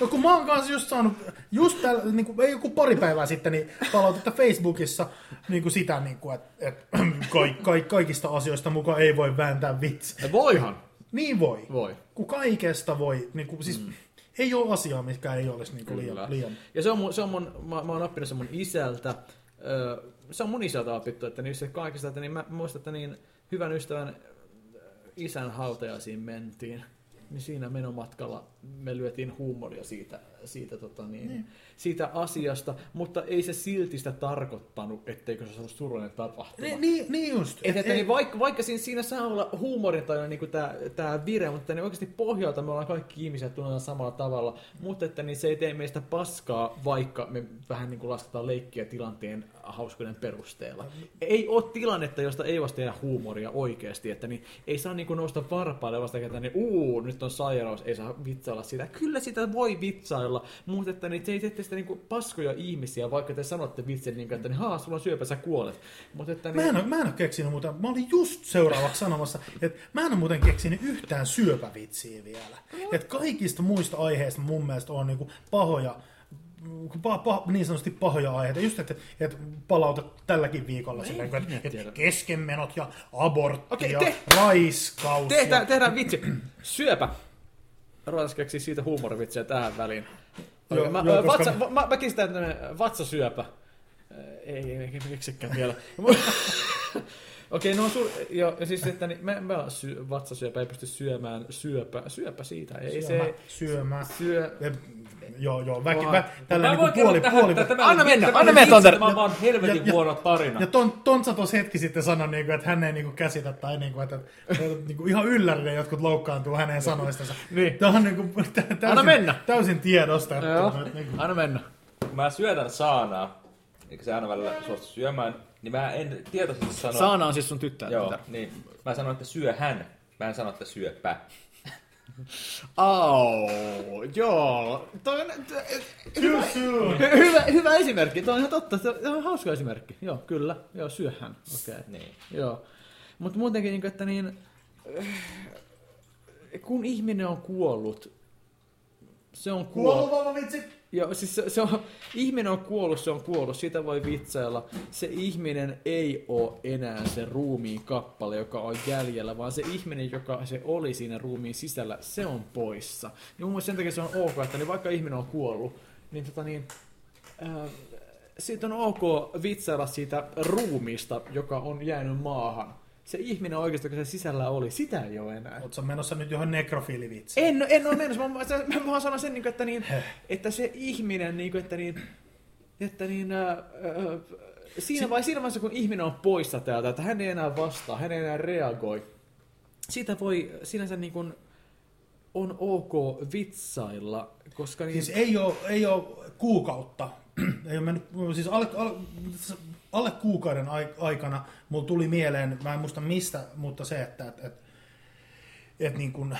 No kun mä oon kanssa just saanut, just tällä, niin kuin, ei joku pari päivää sitten, niin palautetta Facebookissa niin kuin sitä, niin kuin, että, että <clears throat> ka, ka, kaikista asioista mukaan ei voi vääntää vitsiä. Voihan. Niin voi. Voi. Kun kaikesta voi, niin kuin, siis mm. ei ole asiaa, mikä ei olisi niin kuin, liian, liian. Ja se on mun, se on mun mä, mä oon oppinut sen mun isältä. Öö, se on mun isältä opittu, että se kaikista, että niin mä muistan, että niin hyvän ystävän isän hautajaisiin mentiin. Niin siinä menomatkalla me lyötiin huumoria siitä, siitä, tota niin, niin. siitä asiasta, mutta ei se silti sitä tarkoittanut, etteikö se ollut surullinen tapahtuma. Niin, niin, niin just. Et, että Ei- niin vaikka, vaikka siinä, siinä saa olla huumorin tai niin tämä, tämä vire, mutta niin oikeasti pohjalta me ollaan kaikki ihmisiä tunnetaan samalla tavalla, mutta että niin se ei tee meistä paskaa, vaikka me vähän niin kuin lasketaan leikkiä tilanteen hauskuuden perusteella. Ei ole tilannetta, josta ei vasta tehdä huumoria oikeasti, että niin ei saa niin kuin nousta varpaille vasta, että niin uu, nyt on sairaus, ei saa vitsailla sitä. Kyllä sitä voi vitsailla, mutta että niin, se ei tee sitä niin kuin paskoja ihmisiä, vaikka te sanotte vitsin, niin kuin, että niin, haa, sulla on syöpä, sä kuolet. Mutta että niin, Mä en, ole, mä en ole keksinyt muuta. Mä olin just seuraavaksi sanomassa, että mä en ole muuten keksinyt yhtään syöpävitsiä vielä. Että kaikista muista aiheista mun mielestä on niinku pahoja, pa, pa, niin sanotusti pahoja aiheita. Just, että, että palautat tälläkin viikolla silleen, että, että keskenmenot ja abortti Okei, ja te- raiskaus. Tehdään, ja, tehdään vitsi. Syöpä. Ruvetaan keksiä siitä huumorivitsiä tähän väliin. Joo, mä, joo, joo, koska- vatsa, mä, mä, mä tänne vatsasyöpä. Ei, ei, ei, ei keksikään vielä. <laughs> Okei, no sur, joo, ja siis, että niin, me, me on sy, vatsasyöpä, ei pysty syömään syöpä, syöpä siitä, ei syömä, se syömä. syö... Ja, joo, joo, väki, vä, tällä Mä niinku voin puoli, tähän, puoli, tämä Anna mennä, anna mennä, Tonter. Tämä on vaan helvetin Ja- huono tarina. Ja ton, Tontsa tuossa hetki sitten sanoi, niin kuin, että hän ei niin kuin, käsitä tai niin kuin, että, että niin kuin, ihan yllärinen jotkut loukkaantuu hänen sanoistansa. <laughs> Niin. Tämä on niin kuin, tä- täysin, Anna mennä. täysin tiedosta. Että, Joo, niin kuin, anna mennä. Kun mä syötän saanaa, eikä se aina välillä suostu syömään, niin mä en tietoisesti sano... Saana on siis sun tyttö. Joo, niin mä sanon, että syö hän. Mä en sano, että syöpä. Au, joo. Toi on, Too soon. Hy- Hyvä, hyvä esimerkki, tuo on ihan totta, se on hauska esimerkki. Joo, kyllä, joo, syöhän, okei. Okay. Niin. Joo, mutta muutenkin, niin kuin, että niin, kun ihminen on kuollut, se on kuollut. Kuoleva vitsi. Joo, siis se, se on, ihminen on kuollut, se on kuollut, sitä voi vitsailla. Se ihminen ei ole enää se ruumiin kappale, joka on jäljellä, vaan se ihminen, joka se oli siinä ruumiin sisällä, se on poissa. Ja mun mielestä sen takia se on ok, että niin vaikka ihminen on kuollut, niin, tota niin äh, siitä on ok vitsailla siitä ruumiista, joka on jäänyt maahan. Se ihminen oikeasti, joka se sisällä oli, sitä ei ole enää. Oletko menossa nyt johon nekrofiilivitsiin? En, en ole menossa. Mä, mä, mä vaan sanon sen, niin että, niin, että se ihminen, niin että, niin, että niin, ää, ää, siinä, vai siinä vaiheessa, kun ihminen on poissa täältä, että hän ei enää vastaa, hän ei enää reagoi, siitä voi sinänsä niin kuin on ok vitsailla, koska... Niin... Siis ei ole, ei ole kuukautta, <clears throat> ei ole mennyt, siis alle, alle, alle kuukauden aikana mulla tuli mieleen, mä en muista mistä, mutta se, että et, et, et niin kuin,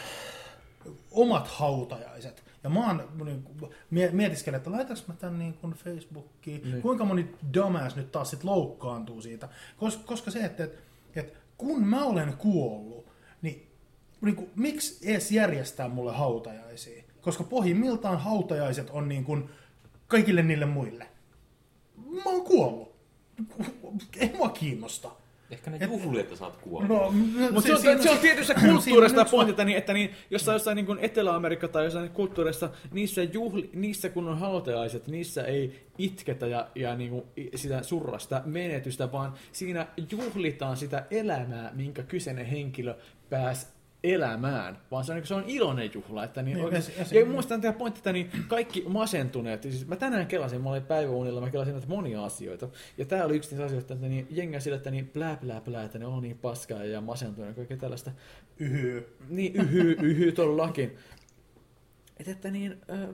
omat hautajaiset. Ja mä oon niin, mietiskelen, että laitanko mä tämän niin kuin Facebookiin, niin. kuinka moni dumbass nyt taas sit loukkaantuu siitä. Koska, koska se, että, että, että kun mä olen kuollut, niin, niin kuin, miksi edes järjestää mulle hautajaisia? Koska pohjimmiltaan hautajaiset on niin kuin kaikille niille muille. Mä oon kuollut. Ei mua kiinnosta. Ehkä ne juhli, että sä oot kuollut. No, Mutta se, se, on, se on tietyssä kulttuurista pointilta, niin, että niin, jossain, jossain niin kuin Etelä-Amerikka tai jossain kulttuurissa, niissä, juhli, niissä kun on hautajaiset, niissä ei itketä ja, ja niin kuin sitä surrasta menetystä, vaan siinä juhlitaan sitä elämää, minkä kyseinen henkilö pääsi elämään, vaan se on, se on iloinen juhla. Että niin, niin oikeasti, ja, ja muistan tämä pointti, että niin kaikki masentuneet, siis mä tänään kelasin, mä olin päiväunilla, mä kelasin näitä monia asioita, ja tämä oli yksi niistä asioista, että niin, jengä sillä, että niin plää, plää, plää, että ne on niin paskaa ja masentuneet, kaikkea tällaista. Yhyy. Niin, yhyy, yhyy todellakin. Että, että niin, äh,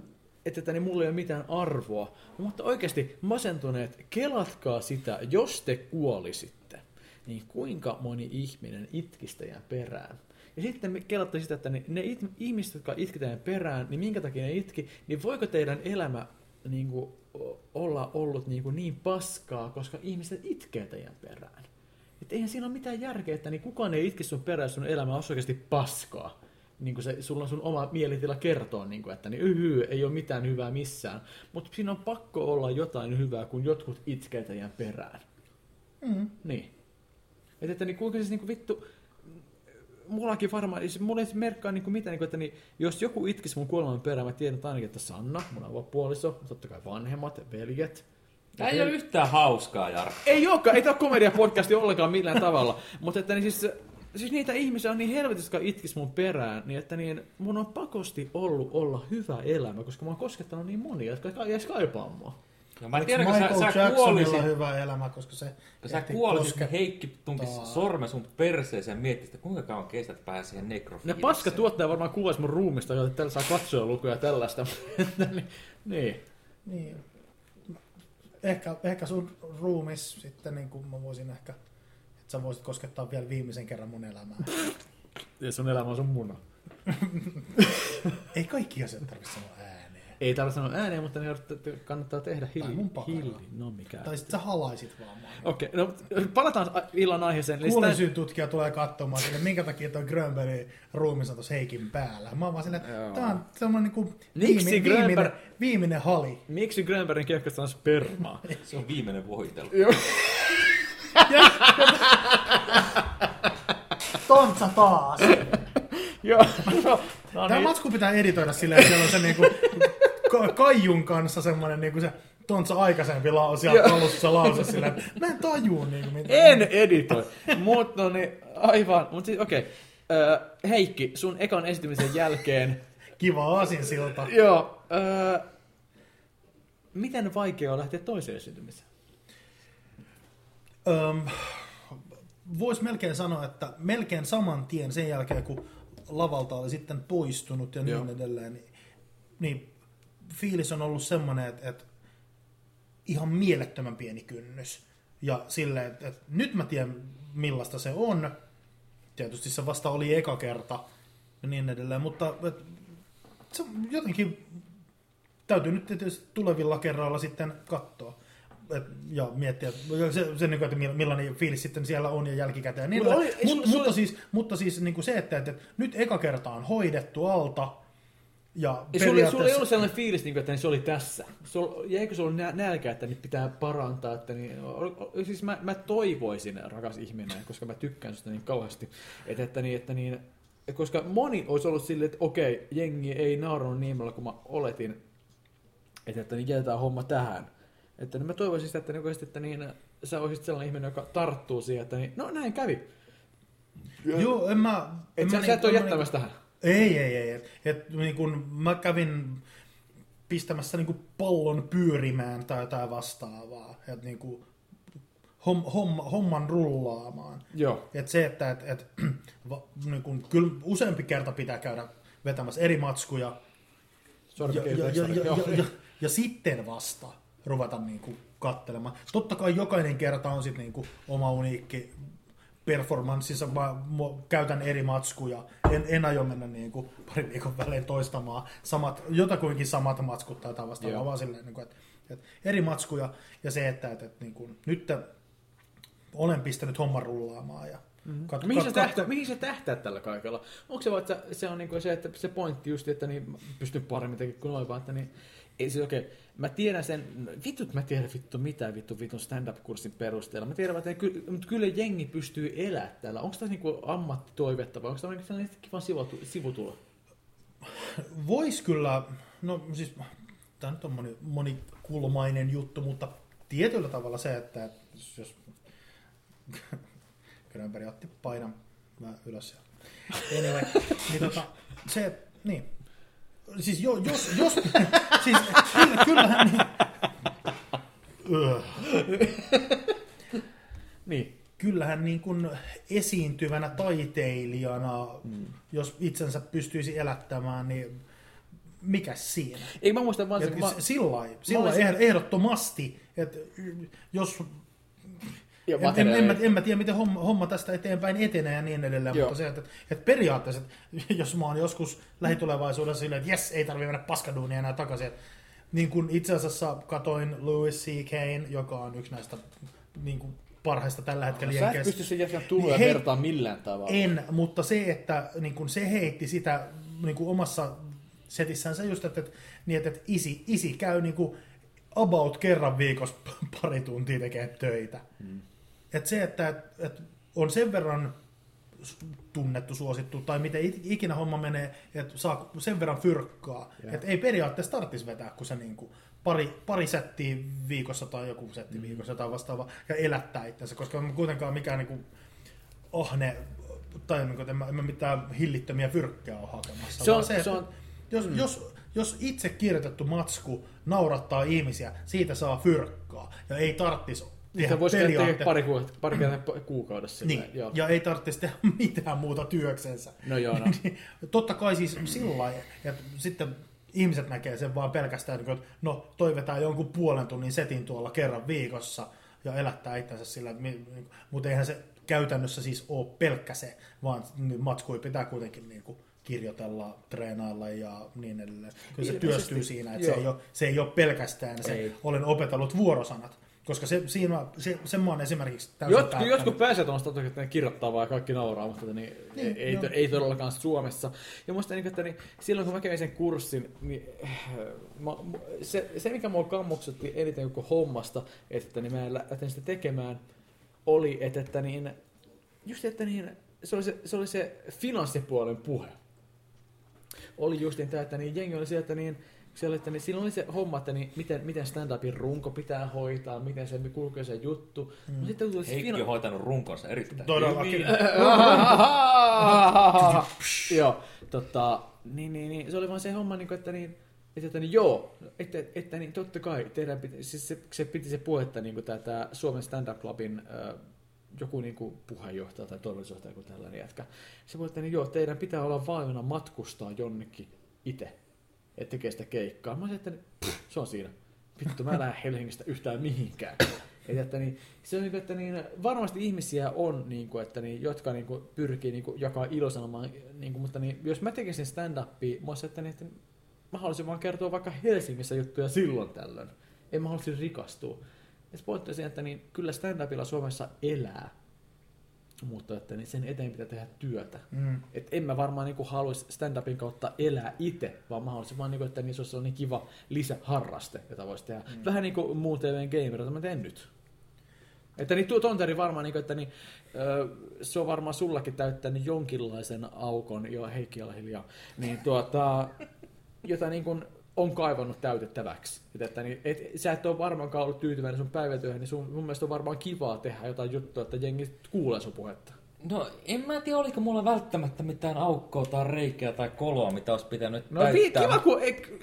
että, että niin mulla ei ole mitään arvoa. Mutta oikeasti masentuneet, kelatkaa sitä, jos te kuolisitte, niin kuinka moni ihminen itkisi teidän perään. Ja sitten me kelatte sitä, että ne, ne it, ihmiset, jotka itketään perään, niin minkä takia ne itki, niin voiko teidän elämä niin kuin, olla ollut niin, kuin niin paskaa, koska ihmiset itkee teidän perään. Että eihän siinä ole mitään järkeä, että niin kukaan ei itki sun perään, sun elämä on oikeasti paskaa. Niin kuin se, sulla on sun oma mielitila kertoa, niin kuin, että niin, yhy, ei ole mitään hyvää missään. Mutta siinä on pakko olla jotain hyvää, kun jotkut itkee teidän perään. Mm. Niin. Että, että niin kuinka siis niin kuin vittu, mullakin varmaan, siis mulla ei merkkaa niin kuin mitään, niin kuin, että niin, jos joku itkisi mun kuoleman perään, mä tiedän että ainakin, että Sanna, mun avopuoliso, totta kai vanhemmat, veljet. Tämä ei ole yhtään hauskaa, Jarkko. Ei olekaan, ei tämä ole komediapodcasti ollenkaan millään tavalla. Mutta että niin siis, siis niitä ihmisiä on niin helvetissä, jotka itkis mun perään, niin että niin, mun on pakosti ollut olla hyvä elämä, koska mä oon koskettanut niin monia, jotka jäisi kaipaa mua. No mä en tiedä, kun sä, sä kuolisit... hyvä elämä, koska se kun sä kuolisit, kun Heikki tunkisi sormen sun perseeseen ja miettisi, että kuinka kauan kestät päästä siihen nekrofiiliseen. Ne paska tuottaja varmaan kuvaisi mun ruumista, joten tällä saa katsoa lukuja tällaista. <laughs> Niin, niin. niin. Ehkä, ehkä sun ruumis sitten, niin kuin mä voisin ehkä, että sä voisit koskettaa vielä viimeisen kerran mun elämää. <laughs> ja sun elämä on sun muna. <laughs> Ei kaikki asiat tarvitse sanoa ei tarvitse sanoa ääneen, mutta ne kannattaa tehdä hiljaa. Hilli. No mikä. Tai sitten sä halaisit vaan. Okei, okay, no palataan illan aiheeseen. Kuulen tutkija tulee katsomaan sille, minkä takia tuo Grönbergin ruumis on tuossa Heikin päällä. Mä oon vaan että tää on semmoinen niin viimeinen, Grönberg... viimeinen, viimeinen hali. Miksi Grönbergin keuhkosta on spermaa? <laughs> Se on viimeinen voitelu. <laughs> Tontsa taas. <laughs> Joo. No, Tämä niin. matsku pitää editoida silleen, että siellä on se niinku Kaijun kanssa semmoinen niinku se Tontsa aikaisempi lause siellä alussa se lause silleen, että mä en tajuu niinku mitään. En editoi, mutta no niin, aivan, mutta siis okei. Okay. Heikki, sun ekan esitymisen jälkeen... Kiva aasinsilta. Joo. Öö, miten vaikea on lähteä toiseen esiintymiseen? Öm, Voisi melkein sanoa, että melkein saman tien sen jälkeen, kun lavalta oli sitten poistunut ja niin Joo. edelleen, niin, niin fiilis on ollut semmoinen, että, että ihan mielettömän pieni kynnys. Ja silleen, että, että nyt mä tiedän millaista se on. Tietysti se vasta oli eka kerta ja niin edelleen, mutta että, se jotenkin täytyy nyt tietysti tulevilla kerralla sitten katsoa et, ja miettiä, se, se niin kuin, että millainen fiilis sitten siellä on ja jälkikäteen. Niin, oli, Mut, sun, mutta, sun... siis, mutta siis niin kuin se, että, että nyt eka kerta on hoidettu alta, ja ja periaatteessa... sulla, ei ollut sellainen fiilis, niin että se oli tässä. ja eikö se ollut nälkä, että niin pitää parantaa? Että niin, siis mä, mä, toivoisin, rakas ihminen, koska mä tykkään sitä niin kauheasti, että, että, niin, että niin, koska moni olisi ollut silleen, että okei, jengi ei naurannut niin paljon kuin mä oletin, että, että niin jätetään homma tähän. Että niin mä toivoisin sitä, että, niin, että niin, sä olisit sellainen ihminen, joka tarttuu siihen, että niin, no näin kävi. Joo, en mä... Et sä, mä, sä et ole niin, jättämässä tähän. Ei, ei, ei. Et, et, niin kun mä kävin pistämässä niin pallon pyörimään tai jotain vastaavaa. Et, niin kun, homm, homma, homman rullaamaan. Joo. Et se, että et, et, <clears throat> va, niin kun, kyllä useampi kerta pitää käydä vetämässä eri matskuja Sormi ja, ja, ja, ja, ja, ja, ja sitten vasta ruveta niin kuin kattelemaan. Totta kai jokainen kerta on sitten niin kuin oma uniikki performanssinsa. Mä mä käytän eri matskuja. En, en aio mennä niin kuin parin viikon välein toistamaan samat, jotakuinkin samat matskut tai vastaavaa, vaan silleen, niin kuin, että, että eri matskuja ja se, että, että, että niin kuin, nyt olen pistänyt homman rullaamaan ja kat, Mihin, sä kat, tähtää, mihin sä tähtäät tällä kaikella? Onko se vaan, että se on niinku se, että se pointti just, että niin pystyy paremmin tekemään kuin noin, vaan että niin, ei se okei. Okay. Mä tiedän sen, vitut mä tiedän vittu mitä vittu vitun stand-up-kurssin perusteella. Mä tiedän, että kyllä, mutta kyllä jengi pystyy elämään täällä. Onko tämä niinku ammattitoivetta vai onko tämä niinku sellainen kiva sivutu- sivutulo? Vois kyllä, no siis tämä nyt on moni, monikulmainen juttu, mutta tietyllä tavalla se, että jos <laughs> Grönberg otti painan mä ylös. Ja, anyway, niin tota, se, niin. Siis jo, jos, jos, siis kyllä, kyllähän niin. Niin. kyllähän niin kuin esiintyvänä taiteilijana, mm. jos itsensä pystyisi elättämään, niin mikä siinä? Ei mä muista vaan Sillä lailla ehdottomasti, että jos... ja En, en, mä, en mä tiedä, miten homma, homma tästä eteenpäin etenee ja niin edelleen, Joo. mutta se, että, että periaatteessa, että jos mä oon joskus lähitulevaisuudessa silleen, että jes, ei tarvitse mennä paskaduunia enää takaisin. että Niin kuin itse asiassa katoin Louis C. Kane, joka on yksi näistä niin kuin parhaista tällä hetkellä Sä et Jenkeissä. pysty sen jätkän tuloja Hei- vertaa millään tavalla. En, mutta se, että niin kun se heitti sitä niin kun omassa setissään se just, että, että, niin, että, että isi, isi käy niin kuin about kerran viikossa <laughs> pari tuntia tekee töitä. Mm. Et se, että, että, että on sen verran tunnettu, suosittu, tai miten it- ikinä homma menee, että saa sen verran fyrkkaa, että ei periaatteessa tarvitsisi vetää, kun se niin kuin pari, pari settiä viikossa tai joku setti Mm-hmm. viikossa tai vastaava, ja elättää itsensä, koska on kuitenkaan mikään niin kuin ahne, tai niin kuin, että en, mä, en mä mitään hillittömiä fyrkkää ole hakemassa. Se on- se, se että on- jos, mm. jos, jos itse kirjoitettu matsku naurattaa ihmisiä, siitä saa fyrkkaa, ja ei tarvitsisi Sitä voisi tehdä pari, pari kertaa kuukaudessa. niin, joo. ja ei tarvitsisi tehdä <laughs> mitään muuta työksensä. No joo, no. <laughs> Niin, Totta kai siis sillä lailla, että sitten ihmiset näkee sen vaan pelkästään, niin että no toi vetää jonkun puolen tunnin setin tuolla kerran viikossa ja elättää itsensä sillä, niin, mutta eihän se käytännössä siis ole pelkkä se, vaan matskui pitää kuitenkin niin kuin kirjoitella, treenailla ja niin edelleen. Kyllä se Ilmeisesti, työstyy siinä, että se ei, ole, se ei ole pelkästään se, Ei. olen opetellut vuorosanat, koska se, siinä, se, sen mä oon esimerkiksi täysin Jotkut, päättänyt. jotkut pääsee tuosta toki, että ne kirjoittaa vaan kaikki nauraa, mutta niin, Niin, ei, joo. ei, todellakaan Suomessa. Ja musta niin, että niin, silloin kun mä kävin sen kurssin, niin äh, mä, se, se, mikä mua kammoksutti eniten koko hommasta, että niin mä lähtin sitä tekemään, oli, että, että niin, just että niin, se oli se, se, oli se finanssipuolen puhe. Oli just niin, tämä, että niin, jengi oli se, että siellä, että niin, siinä oli se homma, että niin, miten, miten stand-upin runko pitää hoitaa, miten se kulkee se juttu. Mm. No sitten tuli Heikki fina- on hoitanut runkonsa erittäin Todellakin. <laughs> joo, tota, niin, niin, niin, se oli vaan se homma, niin kuin, että niin, että, että niin, joo, että, että niin, totta kai, teidän piti, siis se, se piti se puhe, että niin kuin tämä, tämä Suomen Stand-Up Clubin äh, joku niin kuin puheenjohtaja tai toimitusjohtaja, joku tällainen jätkä. Se puhui, että niin, joo, teidän pitää olla valmiina matkustaa jonnekin itse, että tekee sitä keikkaa. Mä olisin, että se on siinä. Vittu, mä en lähde Helsingistä yhtään mihinkään. Et, että niin, se on niin että niin, varmasti ihmisiä on, niin kuin, että niin, jotka niin kuin, pyrkii niin jakaa ilosanomaa, niin kuin, mutta niin, jos mä tekisin stand-upia, mä olisin, että, niin, että mä haluaisin vaan kertoa vaikka Helsingissä juttuja silloin tällöin. En mä haluaisin rikastua. Ja pointti on että niin, kyllä stand-upilla Suomessa elää, mutta että niin sen eteen pitää tehdä työtä. Mm. Et en mä varmaan niinku haluaisi stand-upin kautta elää itse, vaan mä haluaisin vaan, niinku, että niin se olisi sellainen kiva lisäharraste, jota voisi tehdä. Mm. Vähän niin kuin muun TVn gamer, jota mä teen nyt. Että niin tuo tonteri varmaan, niin kuin, että niin, se on varmaan sullakin täyttänyt jonkinlaisen aukon, jo Heikki hiljaa, niin tuota, jota niin kuin on kaivannut täytettäväksi. Et, että niin, et, sä et ole varmaankaan ollut tyytyväinen sun päivätyöhön, niin sun, mun mielestä on varmaan kivaa tehdä jotain juttua, että jengi kuulee sun puhetta. No, en mä tiedä, oliko mulla välttämättä mitään aukkoa tai reikää tai koloa, mitä olisi pitänyt No vi, kiva, kun ei,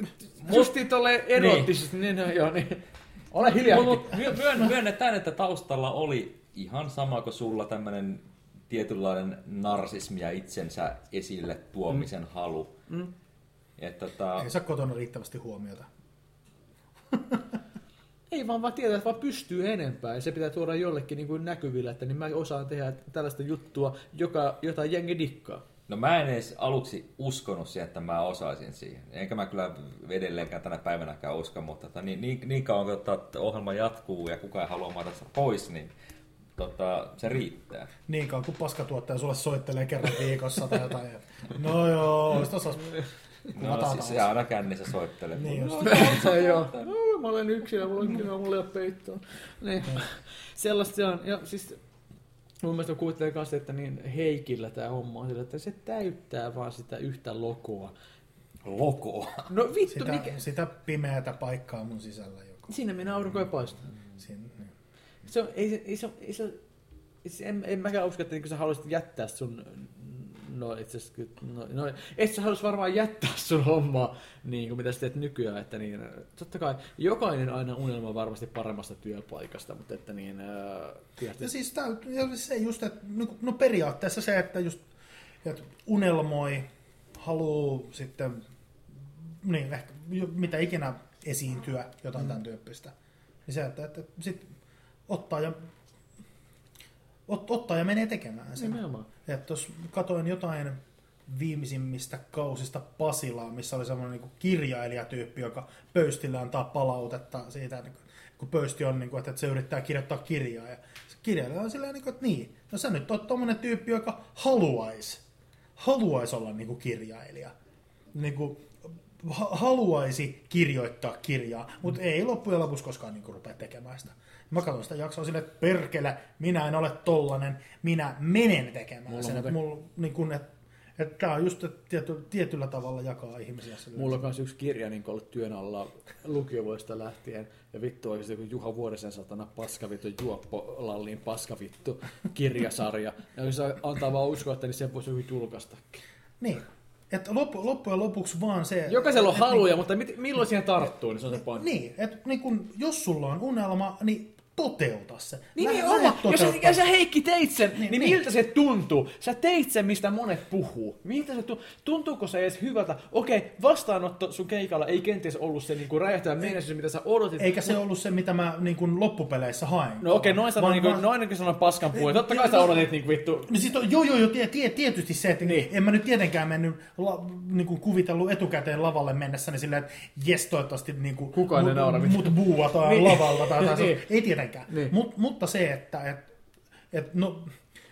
justiin tolleen erottisesti, niin. niin, no, joo, niin. Ole hiljaa. Mutta myön, myönnetään, että taustalla oli ihan sama kuin sulla tämmöinen tietynlainen narsismi ja itsensä esille tuomisen mm. halu. Mm. Et, tota... Ei saa kotona riittävästi huomiota. <laughs> Ei vaan vaan tietää, että vaan pystyy enempää ja se pitää tuoda jollekin niin kuin näkyvillä, että niin mä osaan tehdä tällaista juttua, joka, jota jengi dikkaa. No mä en edes aluksi uskonut siihen, että mä osaisin siihen. Enkä mä kyllä edelleenkään tänä päivänäkään usko, mutta tota, niin, niin, niin kauan kun tota, ohjelma jatkuu ja kukaan ei halua maata pois, niin tota, se riittää. Niin kauan kun paskatuottaja sulle soittelee kerran viikossa tai jotain. No joo, olisi tossa No siis se aina kännissä soittelee. Niin just. No, joo. No, mä olen yksin ja mulla on kyllä mulla ei ole peittoa. Niin. Sellaista se on. Ja siis mun mielestä kuvittelen kanssa, että niin Heikillä tämä homma on sillä, että se täyttää vaan sitä yhtä lokoa. Lokoa? No vittu, sitä, mikä... Sitä pimeätä paikkaa mun sisällä. Joka... Siinä minä aurinko ei paista. Mm, siinä, niin. Se on, ei, se, ei, se, ei, se, en, en mäkään usko, että niin sä haluaisit jättää sun No itse asiassa, no, no, et sä halus varmaan jättää sun hommaa, niin kuin mitä sä teet nykyään, että niin, totta kai jokainen aina unelma varmasti paremmasta työpaikasta, mutta että niin, äh, ja siis tää, ja se just, että no, no periaatteessa se, että just että unelmoi, haluu sitten, niin ehkä mitä ikinä esiintyä, jotain mm. tämän tyyppistä, niin se, että, että sit ottaa ja ot, ottaa ja menee tekemään sen. Nimenomaan. Tuossa katoin jotain viimeisimmistä kausista Pasilaa, missä oli semmoinen niin kirjailijatyyppi, joka pöystille antaa palautetta siitä, että kun pöysti on, niin kuin, että se yrittää kirjoittaa kirjaa. Ja se kirjailija on silleen, niin että niin, no sä nyt oot tommonen tyyppi, joka haluaisi, haluaisi olla niin kuin kirjailija. Niin kuin, haluaisi kirjoittaa kirjaa, mutta ei loppujen lopuksi koskaan niin kuin, rupea tekemään sitä. Mä katson sitä jaksoa silleen, että perkele, minä en ole tollanen, minä menen tekemään mulla sen. Että mulla, niin kun, että että tämä on just, tiety, tietyllä tavalla jakaa ihmisiä. Mulla on myös yksi kirja niin ollut työn alla lukiovuodesta lähtien. Ja vittu oikeasti kun Juha Vuorisen satana paskavittu Juoppo Lalliin paskavittu kirjasarja. ja se antaa vaan uskoa, että niin sen voisi julkaistakin. Niin. Että loppu, loppujen lopuksi vaan se... Jokaisella on haluja, niin, mutta mit, milloin siihen tarttuu, niin se on se pointti. Niin, että niin kun, jos sulla on unelma, niin toteuta se. Niin, niin oma. Jos sä, jos sä Heikki teit sen, niin, niin, niin, miltä se tuntuu? Sä teit sen, mistä monet puhuu. Miltä se tuntuu? Tuntuuko se edes hyvältä? Okei, vastaanotto sun keikalla ei kenties ollut se niin räjähtävä menestys, mitä sä odotit. Eikä se ollut se, mitä mä niin kuin, loppupeleissä hain. No okei, noin sanoin, niin kuin, noin sanon paskan puolin. Totta kai sä odotit niin kuin, vittu. No siis, joo, joo, joo, tie, tietysti se, että niin. en mä nyt tietenkään mennyt la, niin kuin kuvitellut etukäteen lavalle mennessäni silleen, että jes, toivottavasti niin kuin, Kukaan mut, mut buuataan niin. lavalla. Tai, tai, niin. Ei tietenkään. Niin. Mut, mutta se, että et, et, no,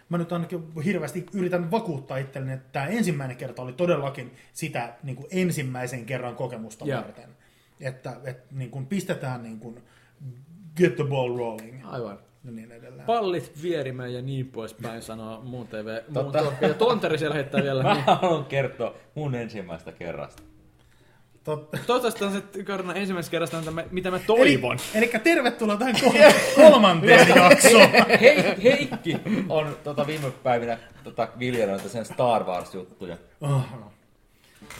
mä nyt ainakin hirveästi yritän vakuuttaa itselleni, että tämä ensimmäinen kerta oli todellakin sitä niin kuin ensimmäisen kerran kokemusta yeah. varten. Että et, niin kuin pistetään niin kuin, get the ball rolling. Aivan. Ja niin edelleen. Pallit vierimään ja niin poispäin sanoo muun TV. Totta. Muun, ja Tonteri siellä heittää vielä. Mä haluan kertoa mun ensimmäistä kerrasta. Toivottavasti on se Karna ensimmäisessä kerrasta, mitä mä toivon. Eli, eli tervetuloa tähän <laughs> kolmanteen jaksoon. Hei, Heikki on tota, viime päivinä tota, viljelynyt sen Star Wars-juttuja. Oh.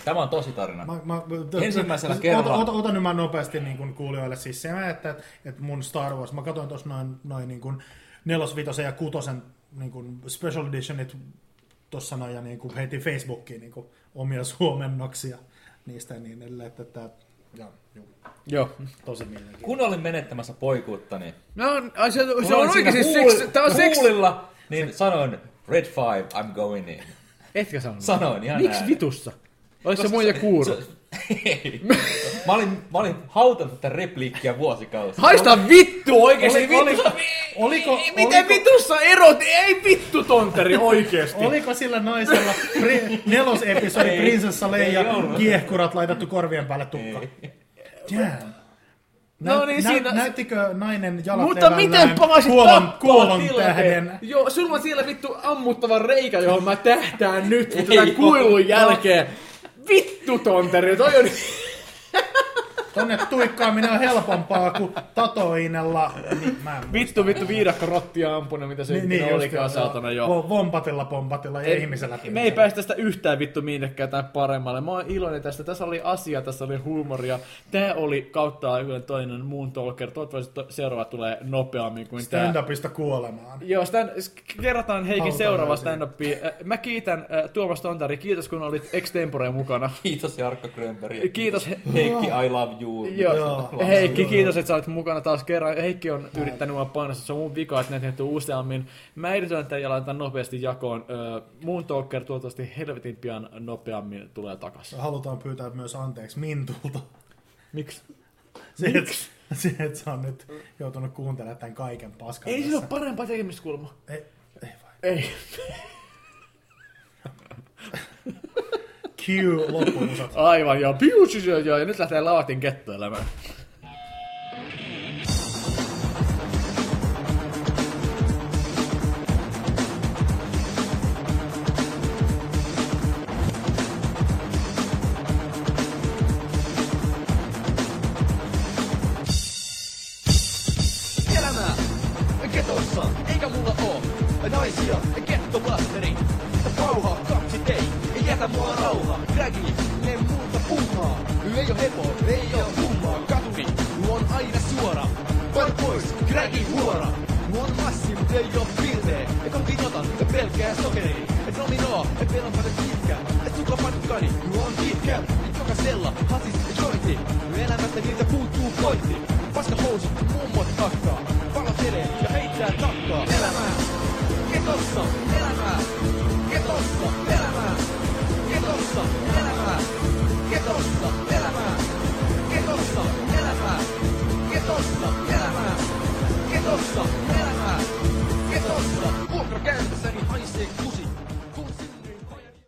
Tämä on tosi tarina. Mä, mä, t- Ensimmäisellä t- kerralla... Ota, ota, ota nyt mä nopeasti niin kuin kuulijoille siis se, että, että mun Star Wars, mä katsoin tuossa noin, noin niin kuin nelosvitosen ja kutosen niin kuin special editionit tuossa noin ja niin kuin heitin Facebookiin niin kuin omia suomennoksia niistä ja niin edelleen, että tämä ja, juu. Joo. Tosi mielenkiintoista. Kun olin menettämässä poikuutta, niin... No, ai, se, se on oikeasti seks... Tää on seks... Huulilla, niin se... sanoin, Red Five, I'm going in. Etkä sanonut? Sanoin, ihan Miksi vitussa? Olis se muija kuuru? Se, ei. Mä olin, mä olin hautanut tätä repliikkiä vuosikausia. Haista vittu oikeesti oli, vittu! Oli, oliko, Miten oliko, vitussa erot? Ei vittu tonteri <laughs> oikeesti. oliko sillä naisella pri, nelosepisodi Prinsessa Leija kiehkurat laitettu korvien päälle tukka? Damn. No niin, nä, siinä... Näyttikö nainen jalat Mutta miten palasit kuolon, kuolon tähden? Joo, sulla on siellä vittu ammuttava reikä, johon mä tähtään nyt tämän kuilun jälkeen. Vittu tonteri, toi on... tonne tuikkaaminen on helpompaa kuin tatoinella. Niin, mä. Vittu, vittu, viidakko rottia ampunut, mitä se niin, niin olikaan saatana jo. vo- Vompatilla, pompatilla ja ihmisellä. Me ei päästä tästä yhtään vittu minnekään tai paremmalle. Mä oon iloinen tästä. Tässä oli asia, tässä oli huumoria. Tää oli kautta aikojen toinen muun talker. Toivottavasti to- seuraava tulee nopeammin kuin tää. Stand-upista kuolemaan. Joo, stand, kerrotaan Heikin seuraava stand-upia. Äh, Mä kiitän äh, Tuomas Tontari, kiitos kun olit extempore mukana. Kiitos Jarkko Grönberg. Kiitos He- Heikki, I love you. Joo, Joo. Heikki, kiitos, että sä olet mukana taas kerran. Heikki on yrittänyt mua painostaa, se on mun vika, että näitä tehty useammin. Mä editoin tämän ja laitan nopeasti jakoon. Öö, Moon Talker toivottavasti helvetin pian nopeammin tulee takaisin. Halutaan pyytää myös anteeksi Mintulta. Miksi? Se, että, <laughs> se, että sä on nyt joutunut kuuntelemaan tämän kaiken paskan Ei sillä ole parempaa tekemistä kulma. Ei, ei vai. Ei. Q loppumusat. Aivan, joo, joo. Ja nyt lähtee lavatin kettoilemaan.